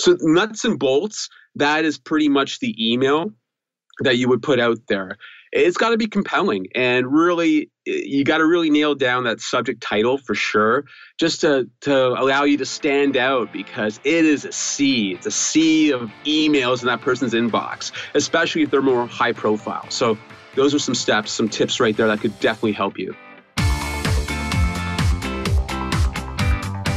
So nuts and bolts, that is pretty much the email that you would put out there. It's got to be compelling and really you got to really nail down that subject title for sure just to to allow you to stand out because it is a sea. It's a sea of emails in that person's inbox, especially if they're more high profile. So those are some steps, some tips right there that could definitely help you.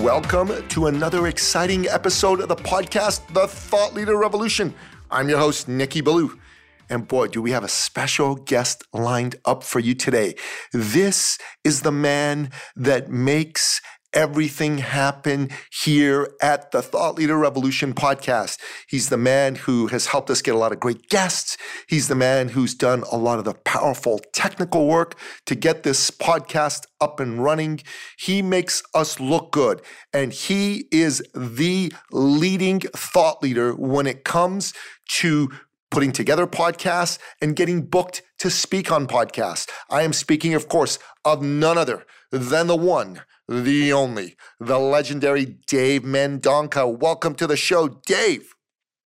Welcome to another exciting episode of the podcast, The Thought Leader Revolution. I'm your host, Nikki Ballou. And boy, do we have a special guest lined up for you today. This is the man that makes everything happen here at the Thought Leader Revolution podcast. He's the man who has helped us get a lot of great guests. He's the man who's done a lot of the powerful technical work to get this podcast up and running. He makes us look good, and he is the leading thought leader when it comes to putting together podcasts and getting booked to speak on podcasts. I am speaking, of course, of none other than the one the only, the legendary Dave Mendonca. Welcome to the show, Dave.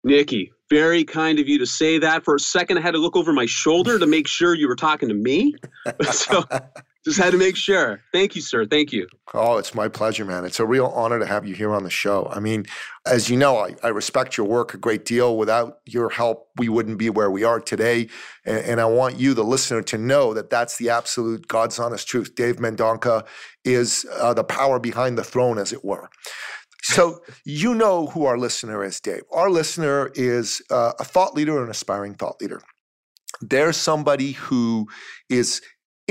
Nikki, very kind of you to say that. For a second, I had to look over my shoulder to make sure you were talking to me. so just had to make sure. Thank you, sir. Thank you. Oh, it's my pleasure, man. It's a real honor to have you here on the show. I mean, as you know, I, I respect your work a great deal. Without your help, we wouldn't be where we are today. And, and I want you, the listener, to know that that's the absolute God's honest truth. Dave Mendonca is uh, the power behind the throne, as it were. So you know who our listener is, Dave. Our listener is uh, a thought leader, an aspiring thought leader. There's somebody who is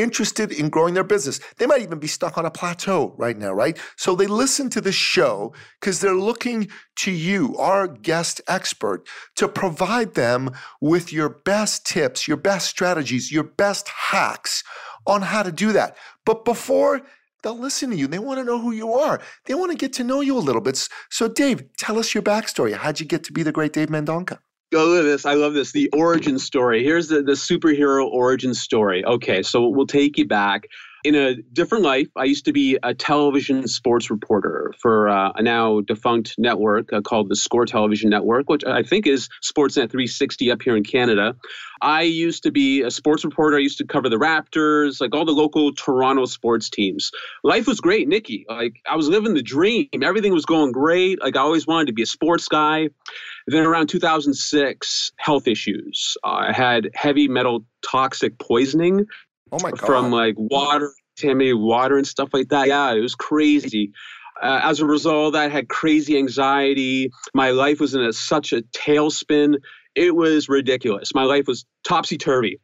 interested in growing their business. They might even be stuck on a plateau right now, right? So they listen to the show because they're looking to you, our guest expert, to provide them with your best tips, your best strategies, your best hacks on how to do that. But before they'll listen to you, they want to know who you are. They want to get to know you a little bit. So, Dave, tell us your backstory. How'd you get to be the great Dave Mendonca? I love this. I love this. The origin story. Here's the, the superhero origin story. Okay, so we'll take you back. In a different life, I used to be a television sports reporter for uh, a now defunct network uh, called the Score Television Network, which I think is Sportsnet 360 up here in Canada. I used to be a sports reporter. I used to cover the Raptors, like all the local Toronto sports teams. Life was great, Nikki. Like I was living the dream. Everything was going great. Like I always wanted to be a sports guy. Then around 2006, health issues. Uh, I had heavy metal toxic poisoning Oh my god! From like water, Tammy, water and stuff like that. Yeah, it was crazy. Uh, as a result, I had crazy anxiety. My life was in a, such a tailspin. It was ridiculous. My life was topsy turvy.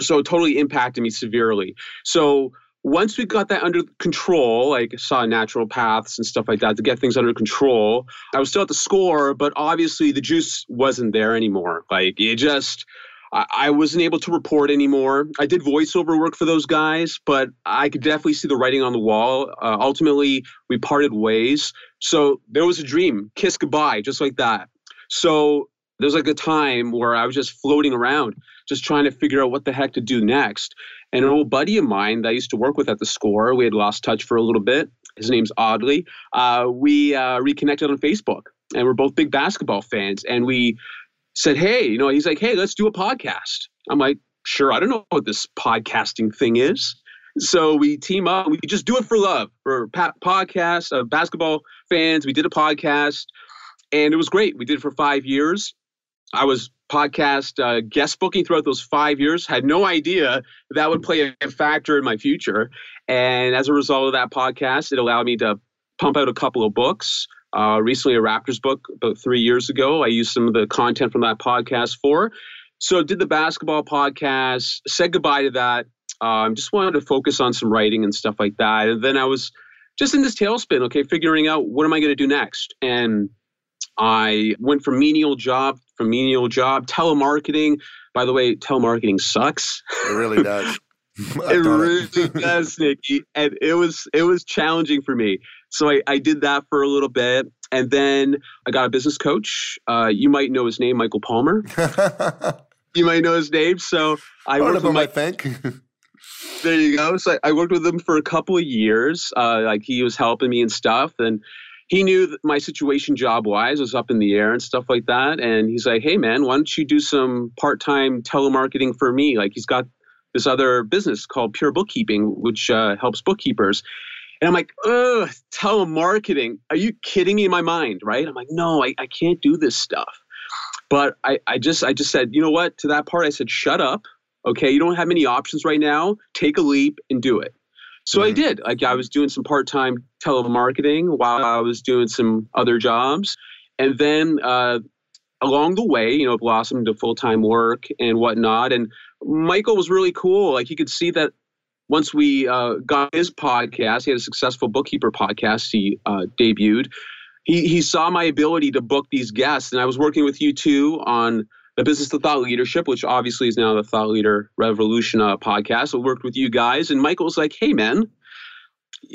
So it totally impacted me severely. So once we got that under control, like saw naturopaths and stuff like that to get things under control, I was still at the score, but obviously the juice wasn't there anymore. Like it just I, wasn't able to report anymore. I did voiceover work for those guys, but I could definitely see the writing on the wall. Uh, ultimately, we parted ways. So there was a dream, kiss goodbye, just like that. So there's like a time where I was just floating around, just trying to figure out what the heck to do next. And an old buddy of mine that I used to work with at the score, we had lost touch for a little bit. His name's Audley. Uh, we uh, reconnected on Facebook, and we're both big basketball fans. And we said, Hey, you know, he's like, Hey, let's do a podcast. I'm like, Sure, I don't know what this podcasting thing is. So we team up. We just do it for love, for pa- podcast, uh, basketball fans. We did a podcast, and it was great. We did it for five years. I was podcast uh, guest booking throughout those five years. Had no idea that would play a factor in my future. And as a result of that podcast, it allowed me to pump out a couple of books uh, recently a Raptors book about three years ago. I used some of the content from that podcast for. So did the basketball podcast, said goodbye to that. Um, just wanted to focus on some writing and stuff like that. And then I was just in this tailspin, okay, figuring out what am I going to do next. And I went from menial job, from menial job, telemarketing. By the way, telemarketing sucks. It really does. it really does, Nikki. And it was it was challenging for me. So I, I did that for a little bit. And then I got a business coach. Uh, you might know his name, Michael Palmer. you might know his name. So I Part worked of with him, my, I think. there you go. So I, I worked with him for a couple of years. Uh, like he was helping me and stuff, and he knew that my situation job wise was up in the air and stuff like that. And he's like, "Hey man, why don't you do some part time telemarketing for me?" Like he's got this other business called Pure Bookkeeping, which uh, helps bookkeepers. And I'm like, ugh, telemarketing. Are you kidding me in my mind? Right? I'm like, no, I, I can't do this stuff. But I, I just I just said, you know what? To that part, I said, shut up. Okay, you don't have many options right now. Take a leap and do it. So I Mhm. did. Like I was doing some part-time telemarketing while I was doing some other jobs, and then uh, along the way, you know, blossomed to full-time work and whatnot. And Michael was really cool. Like he could see that once we uh, got his podcast, he had a successful bookkeeper podcast. He uh, debuted. He he saw my ability to book these guests, and I was working with you too on the Business of Thought Leadership, which obviously is now the Thought Leader Revolution uh, podcast. I worked with you guys, and Michael's like, "Hey, man,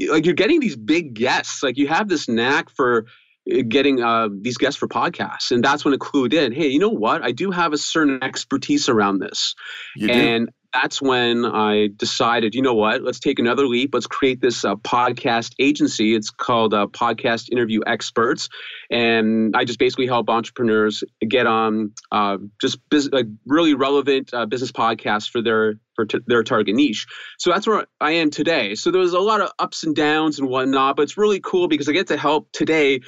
like you're getting these big guests. Like you have this knack for uh, getting uh, these guests for podcasts." And that's when it clued in. Hey, you know what? I do have a certain expertise around this, You do. That's when I decided, you know what? Let's take another leap. Let's create this uh, podcast agency. It's called uh, Podcast Interview Experts, and I just basically help entrepreneurs get on uh, just like really relevant uh, business podcasts for their for t- their target niche. So that's where I am today. So there's a lot of ups and downs and whatnot, but it's really cool because I get to help today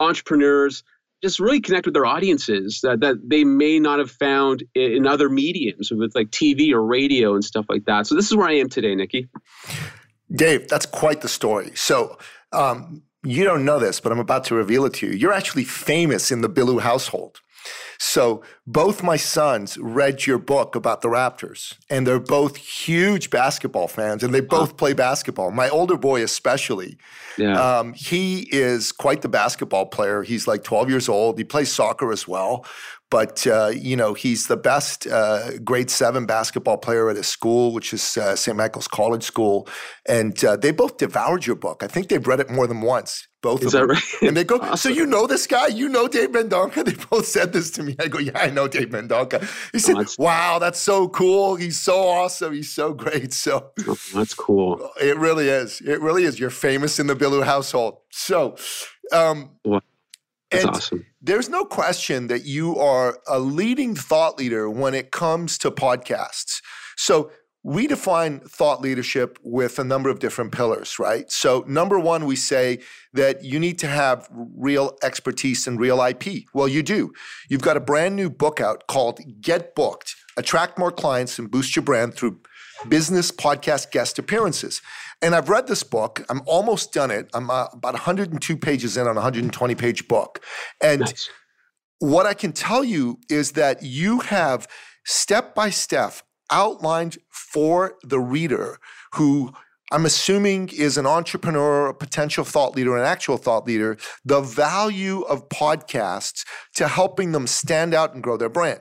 entrepreneurs just really connect with their audiences that, that they may not have found in, other mediums with like TV or radio and stuff like that. So this is where I am today, Nikki. Dave, that's quite the story. So, um, you don't know this, but I'm about to reveal it to you. You're actually famous in the Ballou household. So, both my sons read your book about the Raptors, and they're both huge basketball fans, and they both play basketball. My older boy, especially, Yeah. um, he is quite the basketball player. He's like 12 years old. He plays soccer as well. But, uh, you know, he's the best uh, grade seven basketball player at his school, which is uh, St. Michael's College School. And uh, they both devoured your book. I think they've read it more than once, both is of that them. right? And they go, So you know this guy? You know Dave Mendonca? They both said this to me. I go, Yeah, I know Dave Mendonca. He said, that's- Wow, that's so cool. He's so awesome. He's so great. So Oh, that's cool. it really is. It really is. You're famous in the Ballou household. So, um. That's and awesome. there's no question that you are a leading thought leader when it comes to podcasts. So, we define thought leadership with a number of different pillars, right? So, number one, we say that you need to have real expertise and real IP. Well, you do. You've got a brand new book out called Get Booked Attract More Clients and Boost Your Brand Through Business Podcast Guest Appearances. And I've read this book. I'm almost done it. I'm uh, about 102 pages in on a 120 page book. And Nice. what I can tell you is that you have step by step outlined for the reader who I'm assuming is an entrepreneur, a potential thought leader, an actual thought leader, the value of podcasts to helping them stand out and grow their brand.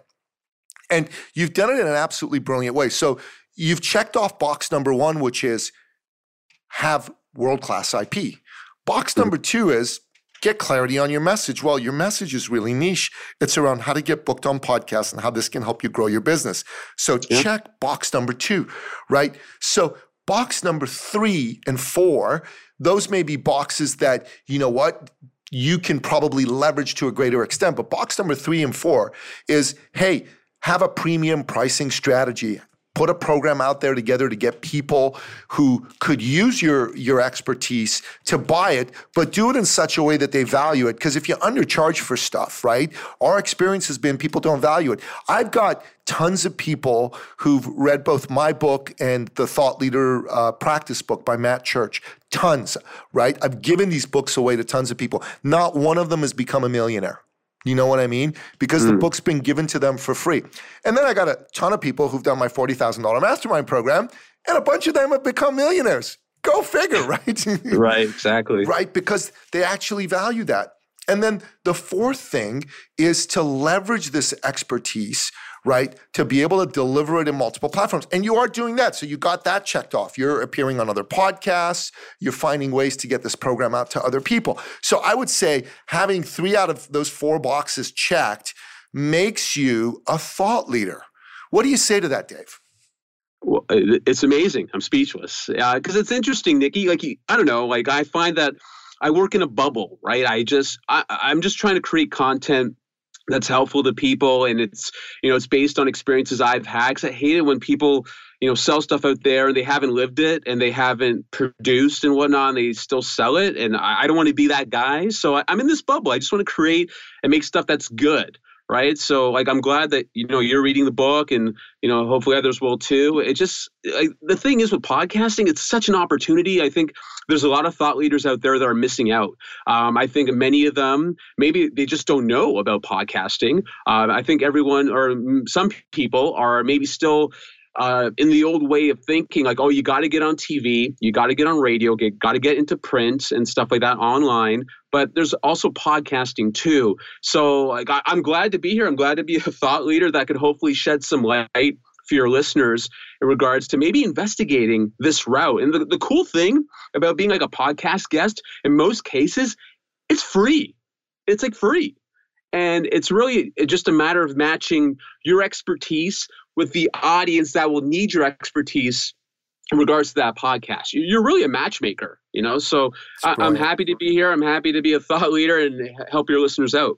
And you've done it in an absolutely brilliant way. So you've checked off box number one, which is have world class IP. Box hmm. number two is get clarity on your message. Well, your message is really niche. It's around how to get booked on podcasts and how this can help you grow your business. So Yeah. check box number two, right? So box number three and four, those may be boxes that, you know what, you can probably leverage to a greater extent. But box number three and four is hey, have a premium pricing strategy. Put a program out there together to get people who could use your, your expertise to buy it, but do it in such a way that they value it. Because if you undercharge for stuff, right? Our experience has been people don't value it. I've got tons of people who've read both my book and the Thought Leader uh, Practice book by Matt Church. Tons, right? I've given these books away to tons of people. Not one of them has become a millionaire. You know what I mean? Because the hmm. book's been given to them for free. And then I got a ton of people who've done my $40,000 mastermind program, and a bunch of them have become millionaires. Go figure, right? right, exactly. Right, because they actually value that. And then the fourth thing is to leverage this expertise, right, to be able to deliver it in multiple platforms. And you are doing that. So you got that checked off. You're appearing on other podcasts, you're finding ways to get this program out to other people. So I would say having three out of those four boxes checked makes you a thought leader. What do you say to that, Dave? Well, it's amazing. I'm speechless because uh, it's interesting, Nikki. Like, I don't know. Like, I find that I work in a bubble, right? I just, I, I'm just trying to create content that's helpful to people, and it's, you know, it's based on experiences I've had. Because I hate it when people, you know, sell stuff out there and they haven't lived it and they haven't produced and whatnot, and they still sell it. And I, don't want to be that guy. So I, I'm in this bubble. I just want to create and make stuff that's good right? So like i'm glad that you know you're reading the book and you know hopefully others will too. It just like, the thing is with podcasting it's such an opportunity. I think there's a lot of thought leaders out there that are missing out. Um, i think many of them maybe they just don't know about podcasting. Uh, i think everyone or some people are maybe still uh, in the old way of thinking, like, oh, you got to get on TV, you got to get on radio, get got to get into print and stuff like that online. But there's also podcasting too. So, like, I, I'm glad to be here. I'm glad to be a thought leader that could hopefully shed some light for your listeners in regards to maybe investigating this route. And the, the cool thing about being like a podcast guest, in most cases, it's free. It's like free. And it's really just a matter of matching your expertise with the audience that will need your expertise in regards to that podcast. You're really a matchmaker, you know? So I, am happy to be here. I'm happy to be a thought leader and help your listeners out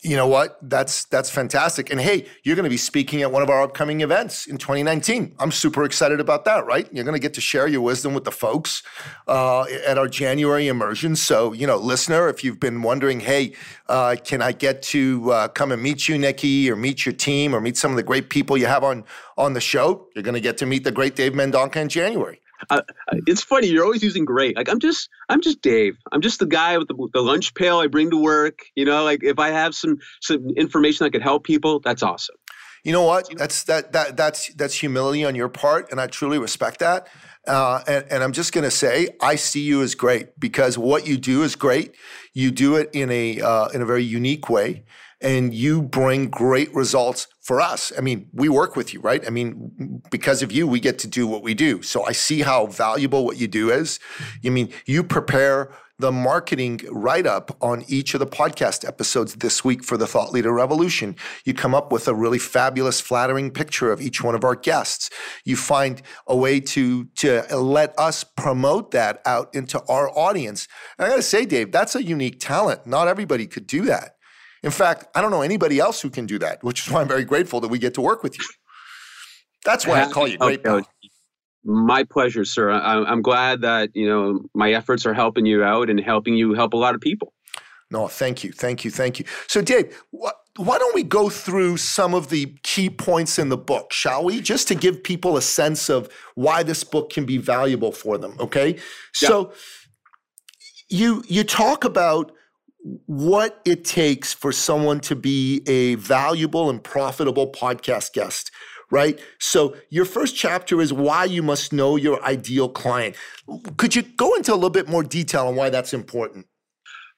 you know what? That's that's fantastic. And hey, you're going to be speaking at one of our upcoming events in 2019. I'm super excited about that. Right? You're going to get to share your wisdom with the folks uh, at our January immersion. So you know, listener, if you've been wondering, hey, uh, can I get to uh, come and meet you, Nikki, or meet your team, or meet some of the great people you have on on the show? You're going to get to meet the great Dave Mendonca in January. Uh, it's funny. You're always using great. Like I'm just, I'm just Dave. I'm just the guy with the, the lunch pail I bring to work. You know, like if I have some some information that could help people, that's awesome. You know what? That's that that that's that's humility on your part, and I truly respect that. Uh, and, and, I'm just going to say, I see you as great because what you do is great. You do it in a uh, in a very unique way, and you bring great results for us. I mean, we work with you, right? I mean, because of you, we get to do what we do. So I see how valuable what you do is. I mean, you prepare the marketing write up on each of the podcast episodes this week for the Thought Leader Revolution. You come up with a really fabulous, flattering picture of each one of our guests. You find a way to, to let us promote that out into our audience. And I got to say, Dave, that's a unique talent. Not everybody could do that. In fact, I don't know anybody else who can do that, which is why I'm very grateful that we get to work with you. That's why I call you great. My pleasure, sir. I, am glad that you know my efforts are helping you out and helping you help a lot of people. No, thank you, thank you, thank you. So, Dave, wh- why don't we go through some of the key points in the book, shall we? Just to give people a sense of why this book can be valuable for them. Okay, yeah. so you you talk about what it takes for someone to be a valuable and profitable podcast guest right? So your first chapter is why you must know your ideal client. Could you go into a little bit more detail on why that's important?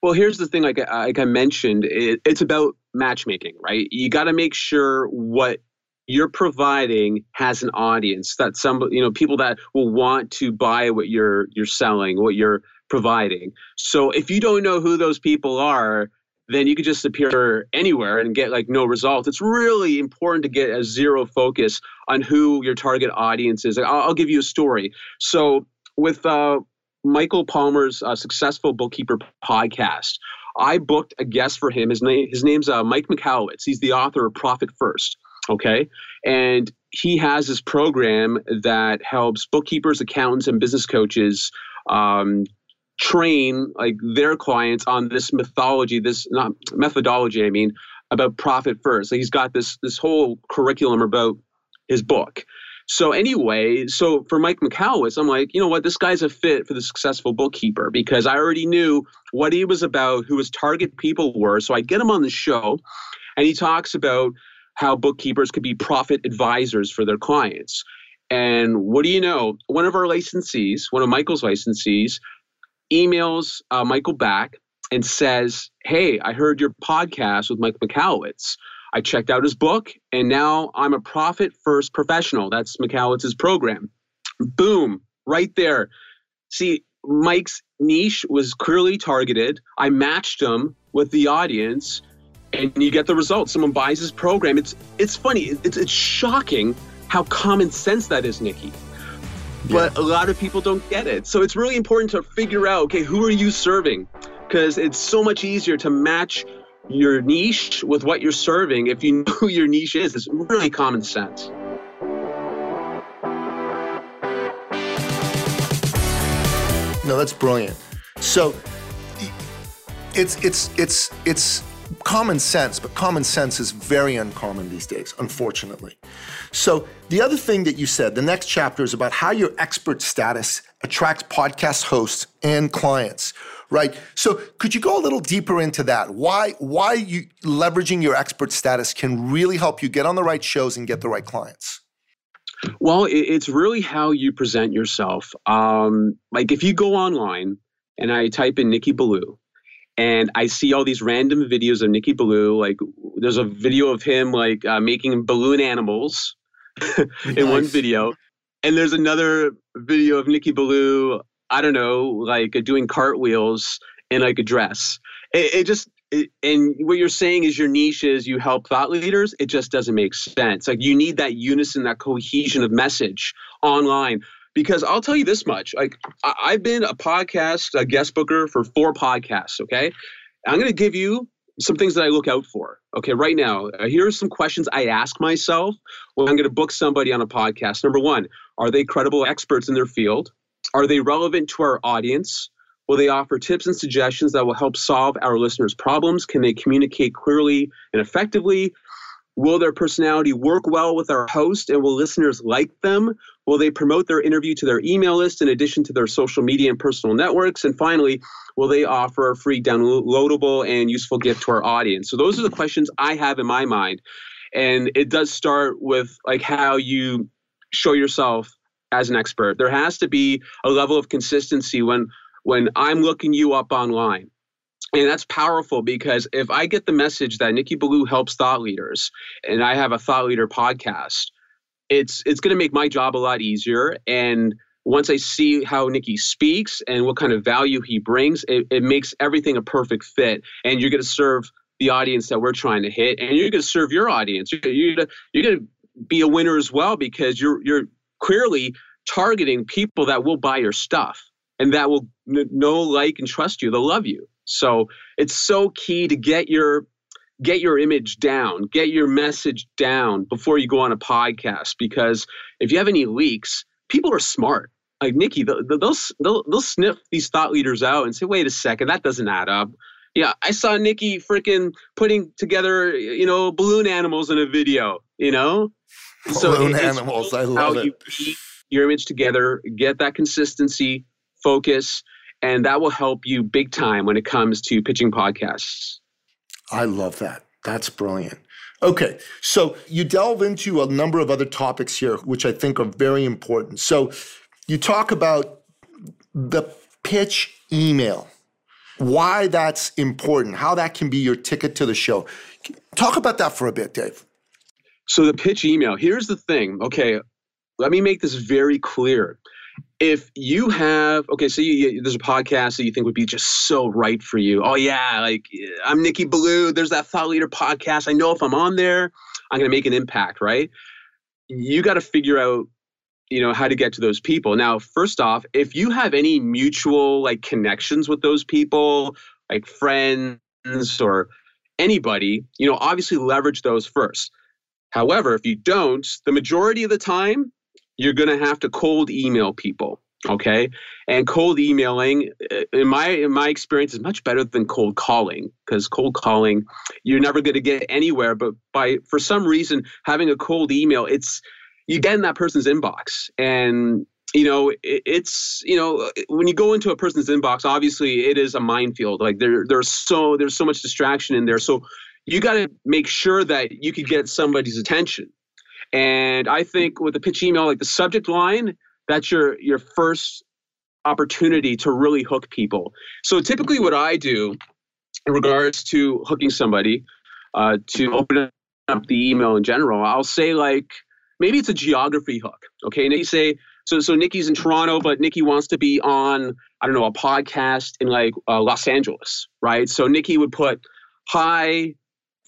Well, here's the thing, like, like I mentioned, it, it's about matchmaking, right? You got to make sure what you're providing has an audience that some you know people that will want to buy what you're you're selling what you're providing. So if you don't know who those people are, then you could just appear anywhere and get like no results. It's really important to get a zero focus on who your target audience is. I'll, I'll give you a story. So with uh, Michael Palmer's uh, successful bookkeeper podcast, I booked a guest for him. His name his name's uh, Mike Michalowicz. He's the author of Profit First. Okay, and he has this program that helps bookkeepers, accountants, and business coaches um, train like their clients on this mythology, this not methodology, I mean, about profit first. He's got this this whole curriculum about his book. So anyway, so for Mike Michalowicz, I'm like, you know what, this guy's a fit for the successful bookkeeper because I already knew what he was about, who his target people were. So I get him on the show, and he talks about how bookkeepers could be profit advisors for their clients. And what do you know? One of our licensees, one of Michael's licensees, emails uh, Michael back and says, Hey, I heard your podcast with Mike Michalowicz. I checked out his book, and now I'm a profit first professional. That's Michalowicz's program. Boom, right there. See, Mike's niche was clearly targeted. I matched him with the audience, and you get the results. Someone buys his program. It's it's funny. It's it's shocking how common sense that is, Nikki. But yeah. a lot of people don't get it. So it's really important to figure out, okay, who are you serving? Because it's so much easier to match your niche with what you're serving if you know who your niche is. It's really common sense. No, that's brilliant. So it's it's it's it's common sense, but common sense is very uncommon these days, unfortunately. So the other thing that you said, the next chapter is about how your expert status attracts podcast hosts and clients right? So could you go a little deeper into that? Why why you leveraging your expert status can really help you get on the right shows and get the right clients? Well, it's really how you present yourself. Um, like if you go online and I type in Nikki Ballou, and I see all these random videos of Nikki Ballou. Like there's a video of him like uh, making balloon animals in nice. one video, and there's another video of Nikki Ballou I don't know, like uh, doing cartwheels in like a dress. It, it just it, and what you're saying is your niche is you help thought leaders. It just doesn't make sense. Like you need that unison, that cohesion of message online. Because I'll tell you this much: like I, I've been a podcast a guest booker for four podcasts. Okay, I'm going to give you some things that I look out for. Okay, right now, uh, here are some questions I ask myself when I'm going to book somebody on a podcast. Number one, are they credible experts in their field? Are they relevant to our audience? Will they offer tips and suggestions that will help solve our listeners' problems? Can they communicate clearly and effectively? Will their personality work well with our host and will listeners like them? Will they promote their interview to their email list in addition to their social media and personal networks? And finally, will they offer a free downloadable and useful gift to our audience? So those are the questions I have in my mind. And it does start with like how you show yourself as an expert. There has to be a level of consistency when when I'm looking you up online. And that's powerful because if I get the message that Nikki Ballou helps thought leaders and I have a thought leader podcast, it's it's going to make my job a lot easier and once I see how Nikki speaks and what kind of value he brings, it, it makes everything a perfect fit. And you're going to serve the audience that we're trying to hit, and you're going to serve your audience. You're, you're, you're going to be a winner as well because you're you're clearly targeting people that will buy your stuff and that will know, like, and trust you. They'll love you. So it's so key to get your get your image down, get your message down before you go on a podcast. Because if you have any leaks, people are smart. Like Nikki, they'll, they'll, they'll, sniff these thought leaders out and say, wait a second, that doesn't add up. Yeah, I saw Nikki freaking putting together, you know, balloon animals in a video, you know? Balloon so animals, I love it. You, your image together, get that consistency, focus, and that will help you big time when it comes to pitching podcasts. I love that. That's brilliant. Okay, so you delve into a number of other topics here, which I think are very important. So you talk about the pitch email, why that's important, how that can be your ticket to the show. Talk about that for a bit, Dave. So the pitch email, here's the thing. Okay, let me make this very clear. If you have okay, so you, you, there's a podcast that you think would be just so right for you. Oh yeah, like I'm Nikki Ballou There's that Thought Leader podcast. I know if I'm on there, I'm going to make an impact. Right? You got to figure out you know how to get to those people now first off if you have any mutual like connections with those people like friends or anybody you know obviously leverage those first however if you don't the majority of the time you're going to have to cold email people okay? And cold emailing uh, in my in my experience is much better than cold calling because cold calling you're never going to get anywhere but by for some reason having a cold email it's you get in that person's inbox. And you know it, it's you know when you go into a person's inbox obviously it is a minefield like there there's so there's so much distraction in there. So you got to make sure that you could get somebody's attention And I think with the pitch email, like the subject line, that's your your first opportunity to really hook people. So typically, what I do in regards to hooking somebody uh, to open up the email in general, I'll say like maybe it's a geography hook. Okay, and you say so. So Nikki's in Toronto, but Nikki wants to be on I don't know a podcast in like uh, Los Angeles, right? So Nikki would put hi,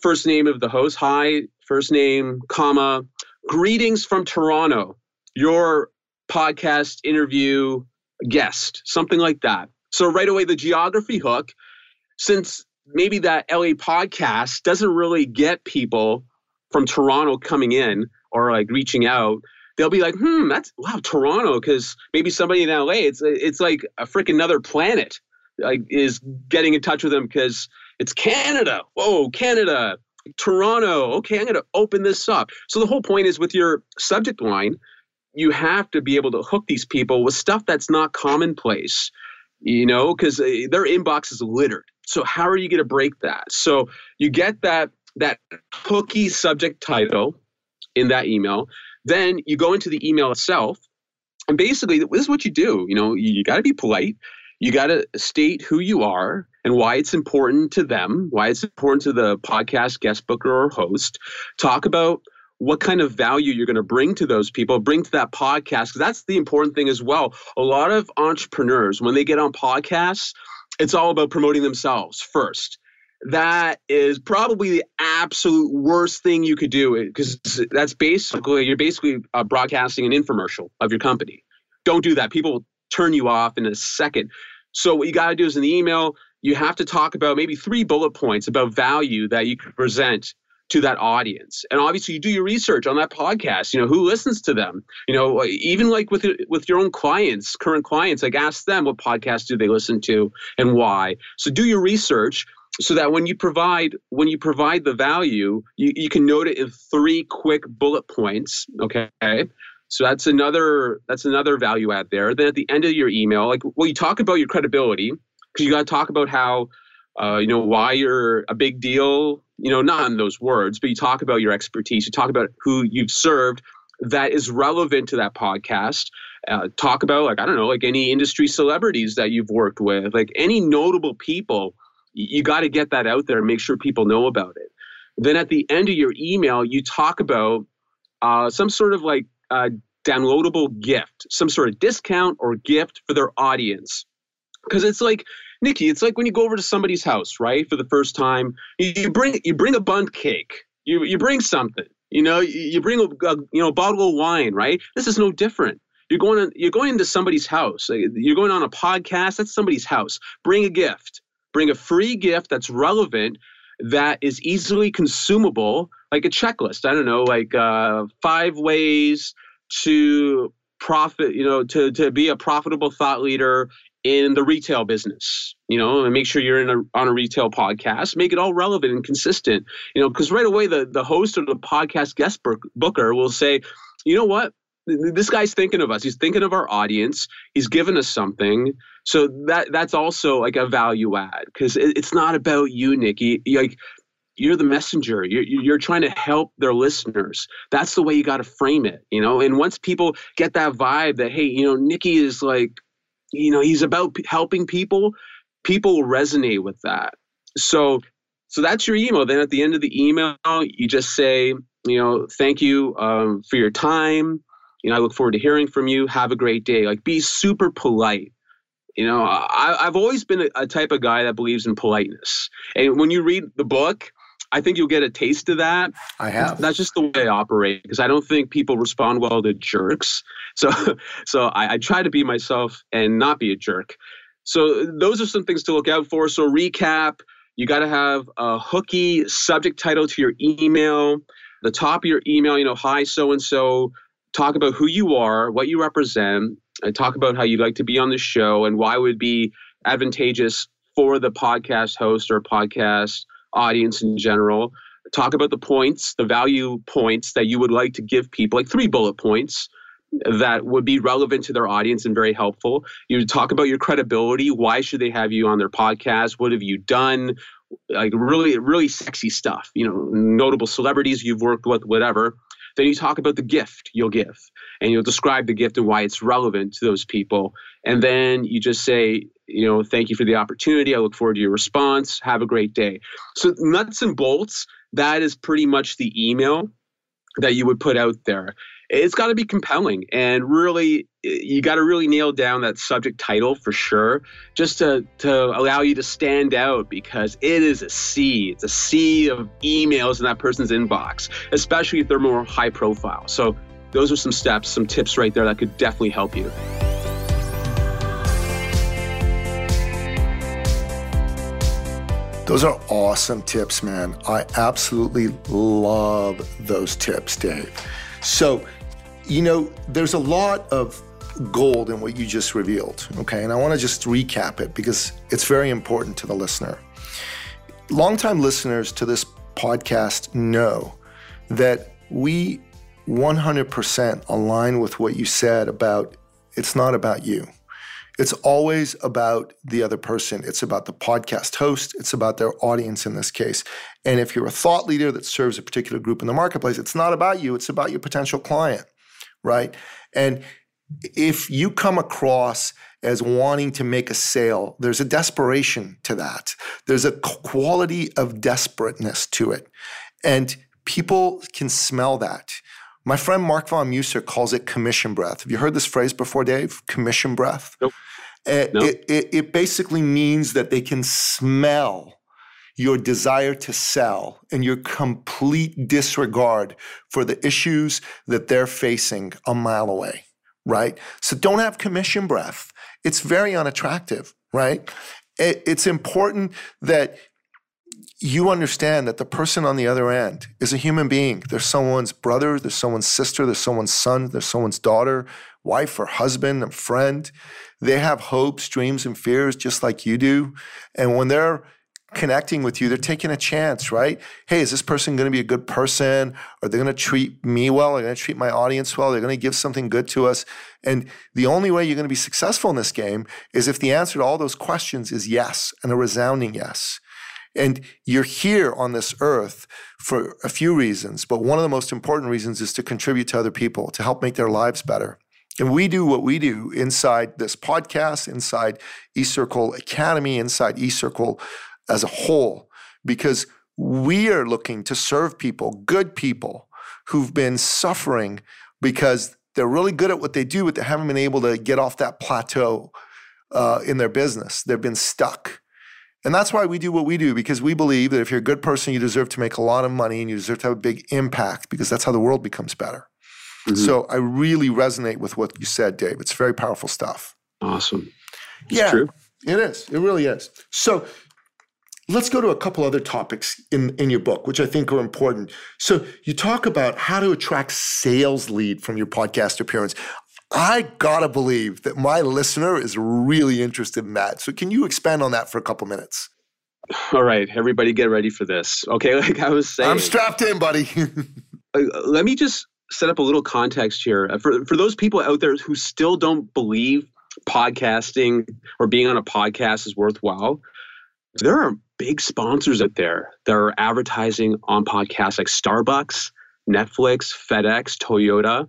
first name of the host, hi, first name, comma, greetings from Toronto. Your podcast interview guest, something like that. So right away, the geography hook, since maybe that LA podcast doesn't really get people from Toronto coming in or like reaching out, they'll be like, hmm, that's wow, Toronto, because maybe somebody in LA, it's it's like a freaking another planet, like is getting in touch with them because it's Canada. Whoa, Canada, Toronto. Okay, I'm gonna open this up. So the whole point is with your subject line, you have to be able to hook these people with stuff that's not commonplace, you know, because uh, their inbox is littered. So how are you going to break that? So you get that that hooky subject title in that email. Then you go into the email itself, and basically this is what you do. You know, you, you got to be polite. You got to state who you are and why it's important to them, why it's important to the podcast guest booker or host. Talk about what kind of value you're going to bring to those people, bring to that podcast. That's the important thing as well. A lot of entrepreneurs, when they get on podcasts, it's all about promoting themselves first. That is probably the absolute worst thing you could do because that's basically, you're basically uh, broadcasting an infomercial of your company. Don't do that. People will turn you off in a second. So, what you got to do is in the email, you have to talk about maybe three bullet points about value that you can present to that audience. And obviously you do your research on that podcast you know who listens to them? You know even like with with your own clients current clients like ask them what podcasts do they listen to and why. So do your research so that when you provide when you provide the value you, you can note it in three quick bullet points okay? So that's another that's another value add there. Then at the end of your email like well you talk about your credibility because you got to talk about how uh, you know why you're a big deal you know, not in those words, but you talk about your expertise, you talk about who you've served that is relevant to that podcast. Uh, talk about, like, I don't know, like any industry celebrities that you've worked with, like any notable people. You got to get that out there and make sure people know about it. Then at the end of your email, you talk about uh, some sort of like uh, downloadable gift, some sort of discount or gift for their audience. Because it's like Nikki, it's like when you go over to somebody's house, right, for the first time. You, bring you bring a Bundt cake. You you bring something. You know, you bring a, a you know a bottle of wine, right? This is no different. You're going to, you're going into somebody's house. You're going on a podcast. That's somebody's house. Bring a gift. Bring a free gift that's relevant, that is easily consumable, like a checklist. I don't know, like uh, five ways to profit. You know, to to be a profitable thought leader in the retail business, you know, and make sure you're in a, on a retail podcast, make it all relevant and consistent, you know, because right away the, the host or the podcast guest booker will say, you know what, this guy's thinking of us. He's thinking of our audience. He's given us something. So that that's also like a value add because it, it's not about you, Nikki. You're like you're the messenger. You're you're trying to help their listeners. That's the way you got to frame it, you know. And once people get that vibe that hey, you know, Nikki is like you know he's about p- helping people people resonate with that. So so that's your email. Then at the end of the email you just say you know thank you um, for your time. You know i look forward to hearing from you. Have a great day. Like be super polite. You know I, i've always been a, a type of guy that believes in politeness. And when you read the book I think you'll get a taste of that. I have. That's just the way I operate because I don't think people respond well to jerks. So, so I, I try to be myself and not be a jerk. So those are some things to look out for. So recap: you got to have a hooky subject title to your email. The top of your email, you know, hi so and so. Talk about who you are, what you represent, and talk about how you'd like to be on the show and why it would be advantageous for the podcast host or podcast audience in general. Talk about the points, the value points that you would like to give people, like three bullet points that would be relevant to their audience and very helpful. You talk about your credibility. Why should they have you on their podcast? What have you done? Like really, really sexy stuff. You know, notable celebrities you've worked with, whatever. Then you talk about the gift you'll give and you'll describe the gift and why it's relevant to those people. And then you just say, you know, thank you for the opportunity. I look forward to your response. Have a great day. So, nuts and bolts, that is pretty much the email that you would put out there. It's got to be compelling and really, you got to really nail down that subject title for sure, just to, to allow you to stand out because it is a sea. It's a sea of emails in that person's inbox, especially if they're more high profile. So, those are some steps, some tips right there that could definitely help you. Those are awesome tips, man. I absolutely love those tips, Dave. So, you know, there's a lot of gold in what you just revealed, okay? And I want to just recap it because it's very important to the listener. Longtime listeners to this podcast know that we 100% align with what you said about it's not about you. It's always about the other person. It's about the podcast host. It's about their audience in this case. And if you're a thought leader that serves a particular group in the marketplace, it's not about you, it's about your potential client, right? And if you come across as wanting to make a sale, there's a desperation to that. There's a quality of desperateness to it. And people can smell that. My friend Mark von Muser calls it commission breath. Have you heard this phrase before, Dave? Commission breath? Nope. Uh, nope. It, it, it basically means that they can smell your desire to sell and your complete disregard for the issues that they're facing a mile away, right? So don't have commission breath. It's very unattractive, right? It, it's important that you understand that the person on the other end is a human being. There's someone's brother, there's someone's sister, there's someone's son, there's someone's daughter, wife or husband, a friend. They have hopes, dreams, and fears just like you do. And when they're connecting with you, they're taking a chance, right? Hey, is this person going to be a good person? Are they going to treat me well? Are they going to treat my audience well? They're going to give something good to us. And the only way you're going to be successful in this game is if the answer to all those questions is yes and a resounding yes. And you're here on this earth for a few reasons, but one of the most important reasons is to contribute to other people, to help make their lives better. And we do what we do inside this podcast, inside eCircle Academy, inside eCircle as a whole, because we are looking to serve people, good people who've been suffering because they're really good at what they do, but they haven't been able to get off that plateau uh, in their business. They've been stuck. And that's why we do what we do, because we believe that if you're a good person, you deserve to make a lot of money and you deserve to have a big impact because that's how the world becomes better. Mm-hmm. So I really resonate with what you said, Dave. It's very powerful stuff. Awesome. It's yeah, true. it is. It really is. So let's go to a couple other topics in, in your book, which I think are important. So you talk about how to attract sales lead from your podcast appearance. I gotta believe that my listener is really interested in that. So, can you expand on that for a couple minutes? All right, everybody, get ready for this. Okay, like I was saying, I'm strapped in, buddy. Uh, let me just set up a little context here uh, for for those people out there who still don't believe podcasting or being on a podcast is worthwhile. There are big sponsors out there that are advertising on podcasts like Starbucks, Netflix, FedEx, Toyota,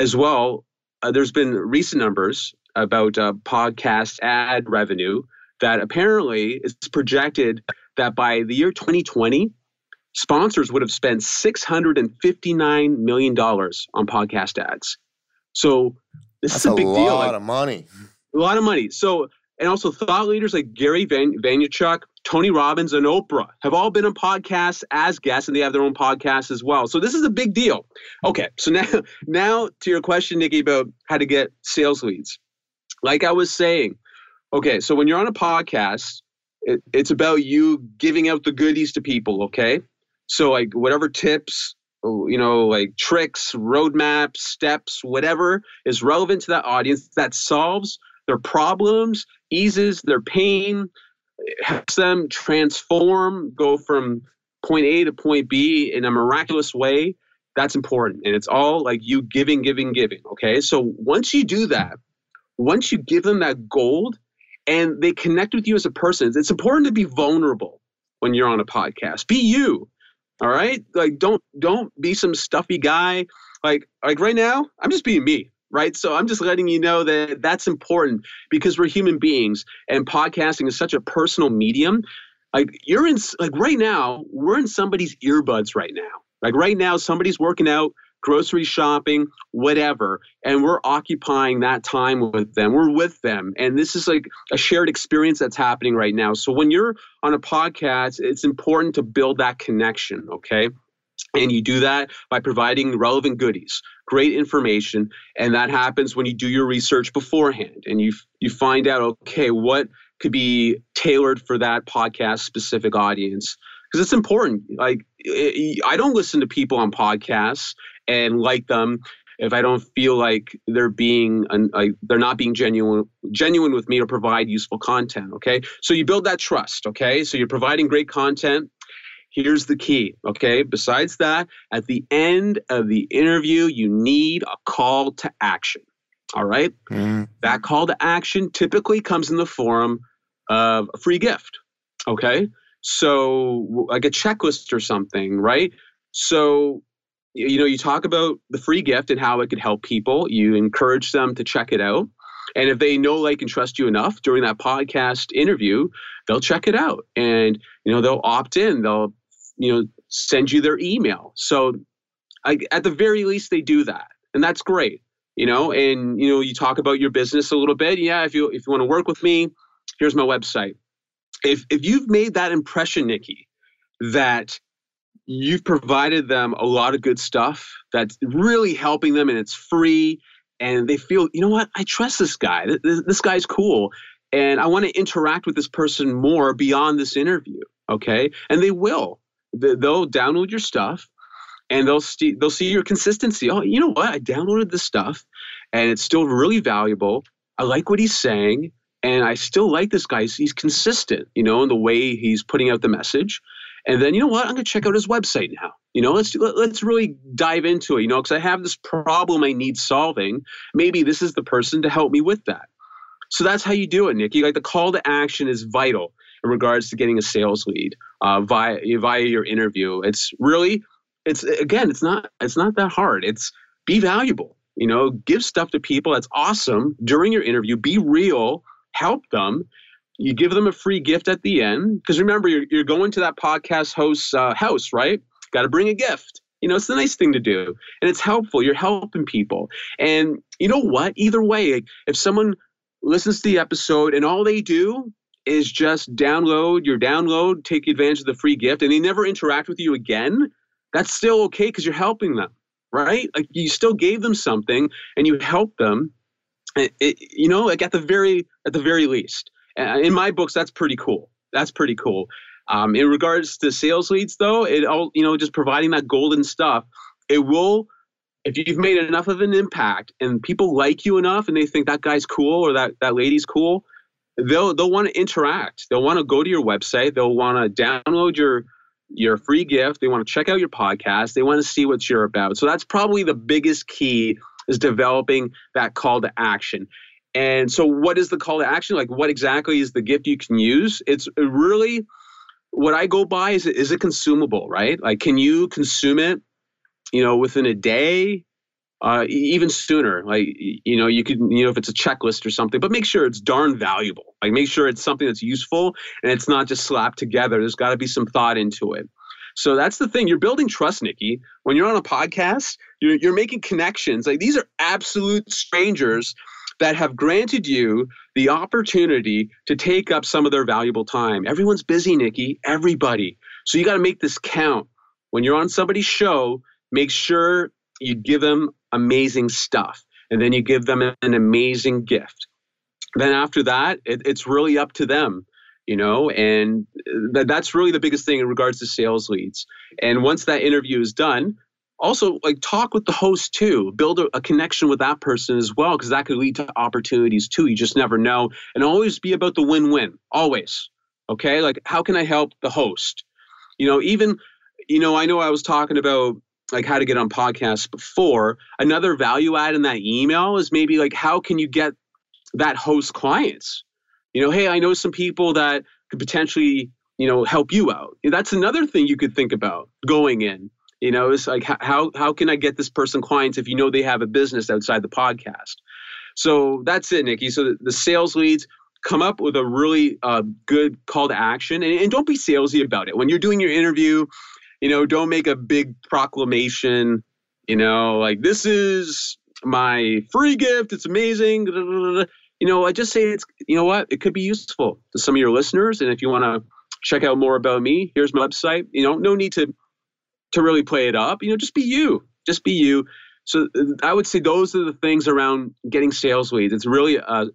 as well uh, there's been recent numbers about uh, podcast ad revenue that apparently is projected that by the year 2020, sponsors would have spent $659 million on podcast ads. So this That's is a big deal. A lot of money. A lot of money. So, and also thought leaders like Gary Van- Vaynerchuk, Tony Robbins, and Oprah have all been on podcasts as guests, and they have their own podcasts as well. So this is a big deal. Okay, so now now to your question, Nikki, about how to get sales leads. Like I was saying, okay, so when you're on a podcast, it, it's about you giving out the goodies to people. Okay, so like whatever tips, you know, like tricks, roadmaps, steps, whatever is relevant to that audience that solves their problems, eases their pain, helps them transform, go from point A to point B in a miraculous way, that's important. And it's all like you giving, giving, giving. Okay. So once you do that, once you give them that gold and they connect with you as a person, it's important to be vulnerable when you're on a podcast. Be you. All right, like don't don't be some stuffy guy. Like like right now, I'm just being me right? So I'm just letting you know that that's important because we're human beings and podcasting is such a personal medium. Like you're in like right now, we're in somebody's earbuds right now. Like right now somebody's working out, grocery shopping, whatever, and we're occupying that time with them. We're with them. And this is like a shared experience that's happening right now. So when you're on a podcast, it's important to build that connection, okay? And you do that by providing relevant goodies, great information, and that happens when you do your research beforehand and you you find out okay what could be tailored for that podcast specific audience because it's important. Like I don't listen to people on podcasts and like them if I don't feel like they're being like they're not being genuine genuine with me to provide useful content. Okay, so you build that trust. Okay, so you're providing great content Here's the key, okay? Besides that, at the end of the interview, you need a call to action. All right? mm That call to action typically comes in the form of a free gift, okay? So, like a checklist or something, right? So, you know, you talk about the free gift and how it could help people. You encourage them to check it out. And if they know, like, and trust you enough during that podcast interview, they'll check it out and, you know, they'll opt in. They'll you know send you their email. So I, at the very least they do that and that's great you know? And you know you talk about your business a little bit yeah if you if you want to work with me here's my website. If if you've made that impression nikki that you've provided them a lot of good stuff that's really helping them and it's free and they feel you know what? I trust this guy. This, this guy's cool and i want to interact with this person more beyond this interview okay? And they will they'll download your stuff and they'll see they'll see your consistency. Oh, you know what? I downloaded this stuff and it's still really valuable. I like what he's saying and I still like this guy. He's consistent, you know, in the way he's putting out the message. And then you know what? I'm to check out his website now. You know, let's let, us let us really dive into it. You know, because I have this problem I need solving. Maybe this is the person to help me with that. So that's how you do it, Nikki. Like the call to action is vital in regards to getting a sales lead uh, via via your interview. It's really, it's again, it's not it's not that hard. It's be valuable. You know, give stuff to people. That's awesome during your interview. Be real. Help them. You give them a free gift at the end because remember you're you're going to that podcast host's uh, house, right? Got to bring a gift. You know, it's the nice thing to do, and it's helpful. You're helping people, and you know what? Either way, if someone listens to the episode and all they do is just download your download, take advantage of the free gift, and they never interact with you again, that's still okay because you're helping them, right? Like you still gave them something and you helped them. It, it, you know, like at the very at the very least. in my books, that's pretty cool. That's pretty cool. Um, in regards to sales leads, though, it all you know, just providing that golden stuff, it will. If you've made enough of an impact and people like you enough and they think that guy's cool or that, that lady's cool, they'll they'll want to interact. They'll want to go to your website. They'll want to download your your free gift. They want to check out your podcast. They want to see what you're about. So that's probably the biggest key is developing that call to action. And so what is the call to action? Like what exactly is the gift you can use? It's really what I go by is is it consumable, right? Like can you consume it, you know, within a day, uh, even sooner. Like you know, you could you know if it's a checklist or something, but make sure it's darn valuable. Like make sure it's something that's useful and it's not just slapped together. There's got to be some thought into it. So that's the thing. You're building trust, Nikki. When you're on a podcast, you're, you're making connections. Like these are absolute strangers that have granted you the opportunity to take up some of their valuable time. Everyone's busy, Nikki. Everybody. So you got to make this count. When you're on somebody's show, make sure you give them amazing stuff. And then you give them an amazing gift. Then after that, it, it's really up to them, you know, and th- that's really the biggest thing in regards to sales leads. And once that interview is done, also like talk with the host too build a, a connection with that person as well because that could lead to opportunities too you just never know and always be about the win-win always okay like how can i help the host you know even you know i know i was talking about like how to get on podcasts before. Another value add in that email is maybe like how can you get that host clients? You know, hey, I know some people that could potentially you know, help you out. That's another thing you could think about going in. You know, it's like how how can I get this person clients if you know they have a business outside the podcast? So that's it, Nikki. So the sales leads come up with a really uh, good call to action and, and don't be salesy about it. When you're doing your interview, you know, don't make a big proclamation, you know, like this is my free gift. It's amazing. You know, I just say it's, you know what, it could be useful to some of your listeners. And if you want to check out more about me, here's my website. You know, no need to to really play it up. You know, just be you. Just be you. So I would say those are the things around getting sales leads. It's really uh,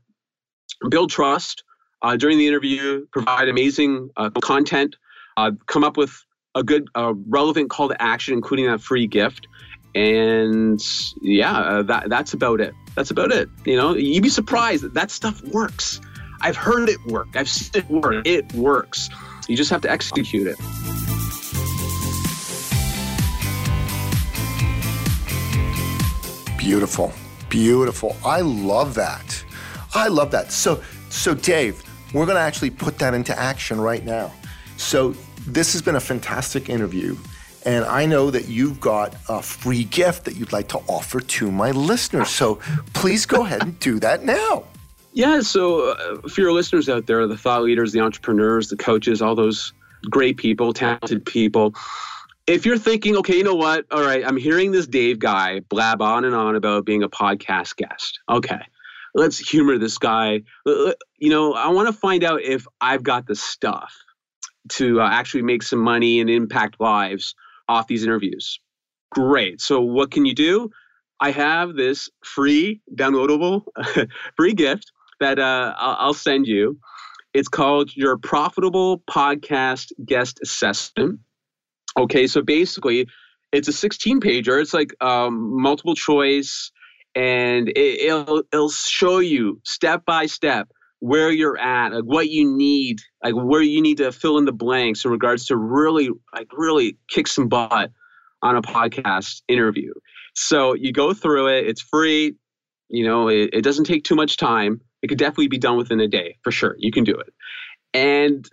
build trust uh, during the interview, provide amazing uh, content, uh, come up with a good, uh, relevant call to action, including that free gift. And yeah, uh, that that's about it. That's about it. You know, you'd be surprised that that stuff works. I've heard it work. I've seen it work. It works. You just have to execute it. Beautiful. Beautiful. I love that. I love that. So, so Dave, we're going to actually put that into action right now. So, this has been a fantastic interview. And I know that you've got a free gift that you'd like to offer to my listeners. So please go ahead and do that now. Yeah. So, uh, for your listeners out there, the thought leaders, the entrepreneurs, the coaches, all those great people, talented people, if you're thinking, okay, you know what? All right, I'm hearing this Dave guy blab on and on about being a podcast guest. Okay, let's humor this guy. You know, I want to find out if I've got the stuff to uh, actually make some money and impact lives off these interviews. Great. So, what can you do? I have this free downloadable free gift that uh, I'll send you. It's called your Profitable Podcast Guest Assessment. Okay, so basically, it's a 16 pager. It's like um, multiple choice, and it, will it'll show you step by step where you're at, like what you need, like where you need to fill in the blanks in regards to really, like really kick some butt on a podcast interview. So you go through it. It's free. You know, it, it doesn't take too much time. It could definitely be done within a day for sure. You can do it. And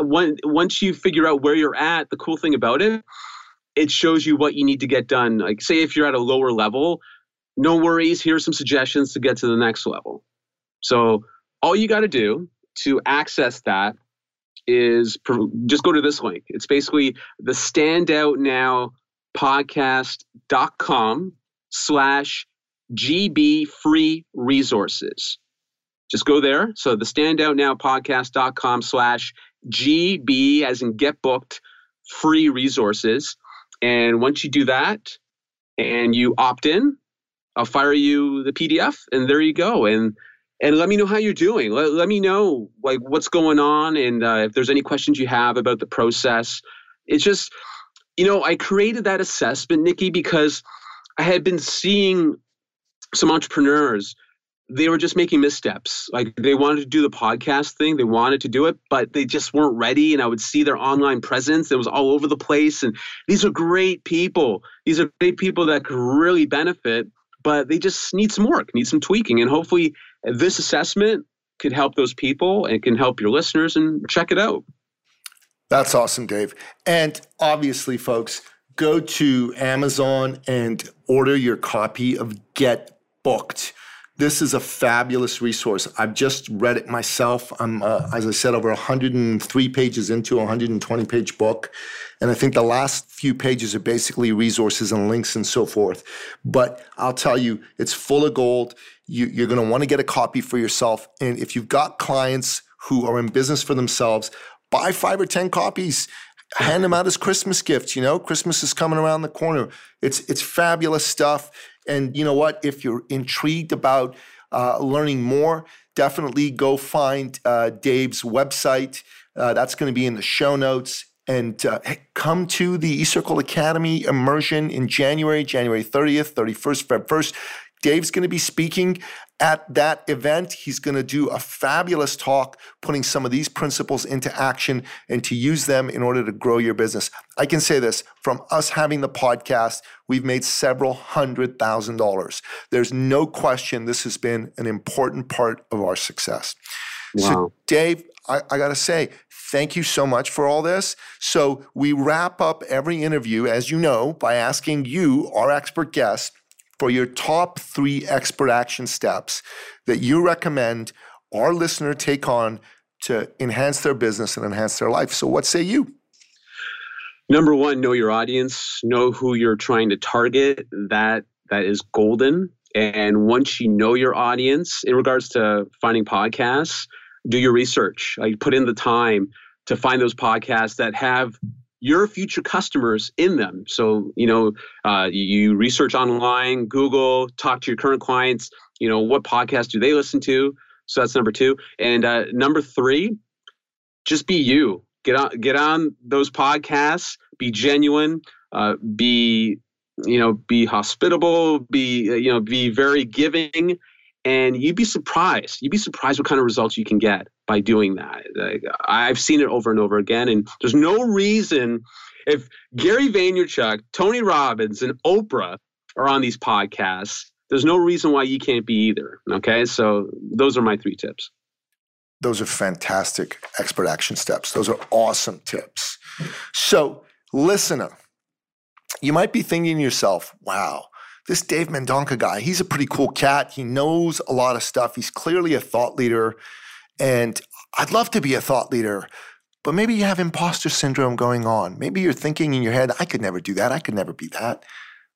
when, once you figure out where you're at, the cool thing about it, it shows you what you need to get done. Like, say, if you're at a lower level, no worries. Here's some suggestions to get to the next level. So all you got to do to access that is just go to this link. It's basically the standout now podcast.com slash GB free resources. Just go there. So the standout now podcast.com slash GB as in get booked free resources. And once you do that and you opt in, I'll fire you the PDF and there you go. And and let me know how you're doing. Let, let me know like what's going on and uh, if there's any questions you have about the process. It's just, you know, I created that assessment, Nikki, because I had been seeing some entrepreneurs. They were just making missteps. Like they wanted to do the podcast thing, they wanted to do it, but they just weren't ready. And I would see their online presence; it was all over the place. And these are great people. These are great people that could really benefit, but they just need some work, need some tweaking, and hopefully this assessment could help those people and can help your listeners and check it out. That's awesome, Dave. And obviously, folks, go to Amazon and order your copy of Get Booked. This is a fabulous resource. I've just read it myself. I'm, uh, as I said, over 103 pages into a 120 page book. And I think the last few pages are basically resources and links and so forth. But I'll tell you, it's full of gold. You, you're going to want to get a copy for yourself. And if you've got clients who are in business for themselves, buy five or 10 copies hand them out as Christmas gifts. You know, Christmas is coming around the corner. It's it's fabulous stuff. And you know what? If you're intrigued about uh, learning more, definitely go find uh, Dave's website. Uh, that's going to be in the show notes. And uh, come to the eCircle Academy immersion in January, January 30th, 31st, Feb 1st. Dave's going to be speaking at that event. He's going to do a fabulous talk, putting some of these principles into action and to use them in order to grow your business. I can say this from us having the podcast, we've made several hundred thousand dollars. There's no question this has been an important part of our success. Wow. So, Dave, I, I got to say, Thank you so much for all this. So, we wrap up every interview, as you know, by asking you, our expert guest, for your top three expert action steps that you recommend our listener take on to enhance their business and enhance their life. So, what say you? Number one, know your audience, know who you're trying to target. That that is golden. And once you know your audience in regards to finding podcasts, do your research. Like put in the time to find those podcasts that have your future customers in them. So, you know, uh, you research online, Google, talk to your current clients, you know, what podcast do they listen to? So that's number two. And uh, number three, just be you. Get on, get on those podcasts. Be genuine. Uh, be, you know, be hospitable. Be, uh, you know, be very giving. And you'd be surprised. You'd be surprised what kind of results you can get by doing that. Like, I've seen it over and over again. And there's no reason if Gary Vaynerchuk, Tony Robbins, and Oprah are on these podcasts there's no reason why you can't be either. Okay. So those are my three tips. Those are fantastic expert action steps. Those are awesome tips. So, listener, you might be thinking to yourself, wow, this Dave Mendonca guy, he's a pretty cool cat. He knows a lot of stuff. He's clearly a thought leader. And I'd love to be a thought leader, but maybe you have imposter syndrome going on. Maybe you're thinking in your head, I could never do that. I could never be that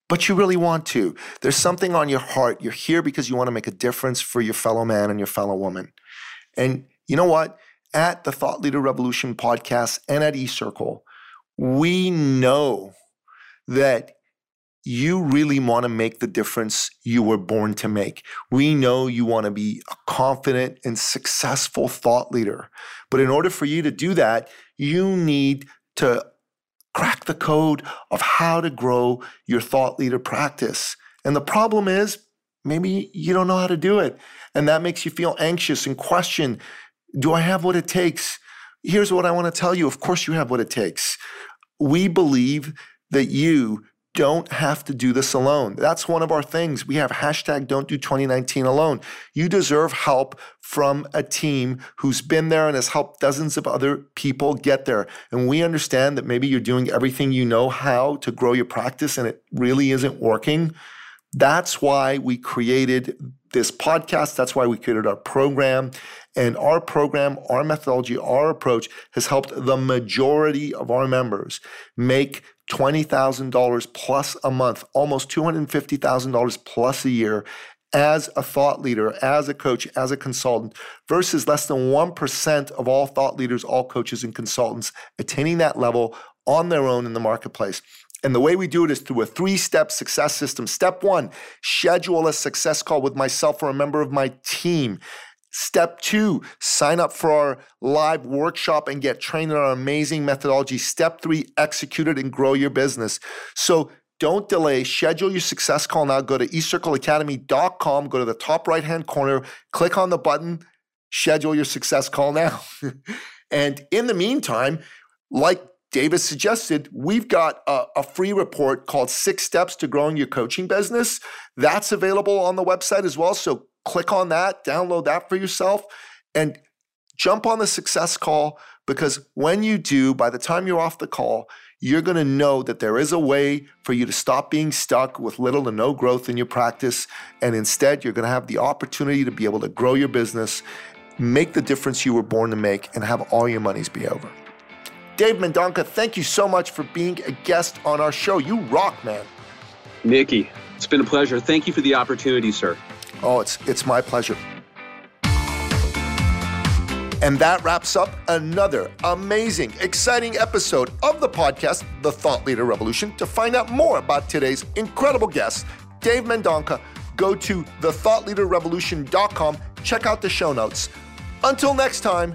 but you really want to. There's something on your heart. You're here because you want to make a difference for your fellow man and your fellow woman. And you know what? At the Thought Leader Revolution podcast and at eCircle, we know that you really want to make the difference you were born to make. We know you want to be a confident and successful thought leader. But in order for you to do that, you need to crack the code of how to grow your thought leader practice. And the problem is, maybe you don't know how to do it. And that makes you feel anxious and question do I have what it takes? Here's what I want to tell you. Of course, you have what it takes. We believe that you don't have to do this alone. That's one of our things. We have hashtag don't do 2019 alone. You deserve help from a team who's been there and has helped dozens of other people get there. And we understand that maybe you're doing everything you know how to grow your practice and it really isn't working. That's why we created this podcast. That's why we created our program. And our program, our methodology, our approach has helped the majority of our members make $20,000 plus a month, almost $250,000 plus a year as a thought leader, as a coach, as a consultant, versus less than 1% of all thought leaders, all coaches, and consultants attaining that level on their own in the marketplace. And the way we do it is through a three step success system. Step one, schedule a success call with myself or a member of my team. Step two, sign up for our live workshop and get trained in our amazing methodology. Step three, execute it and grow your business. So don't delay. Schedule your success call now. Go to ecircleacademy.com, go to the top right hand corner, click on the button, schedule your success call now. and in the meantime, like Davis suggested, we've got a, a, free report called Six Steps to Growing Your Coaching Business. That's available on the website as well. So click on that, download that for yourself, and jump on the success call because when you do, by the time you're off the call, you're going to know that there is a way for you to stop being stuck with little to no growth in your practice. And instead, you're going to have the opportunity to be able to grow your business, make the difference you were born to make, and have all your monies be over. Dave Mendonca, thank you so much for being a guest on our show. You rock, man. Nikki, it's been a pleasure. Thank you for the opportunity, sir. Oh, it's, it's my pleasure. And that wraps up another amazing, exciting episode of the podcast, The Thought Leader Revolution. To find out more about today's incredible guest, Dave Mendonca, go to thethoughtleaderrevolution.com, check out the show notes. Until next time,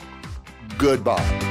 goodbye.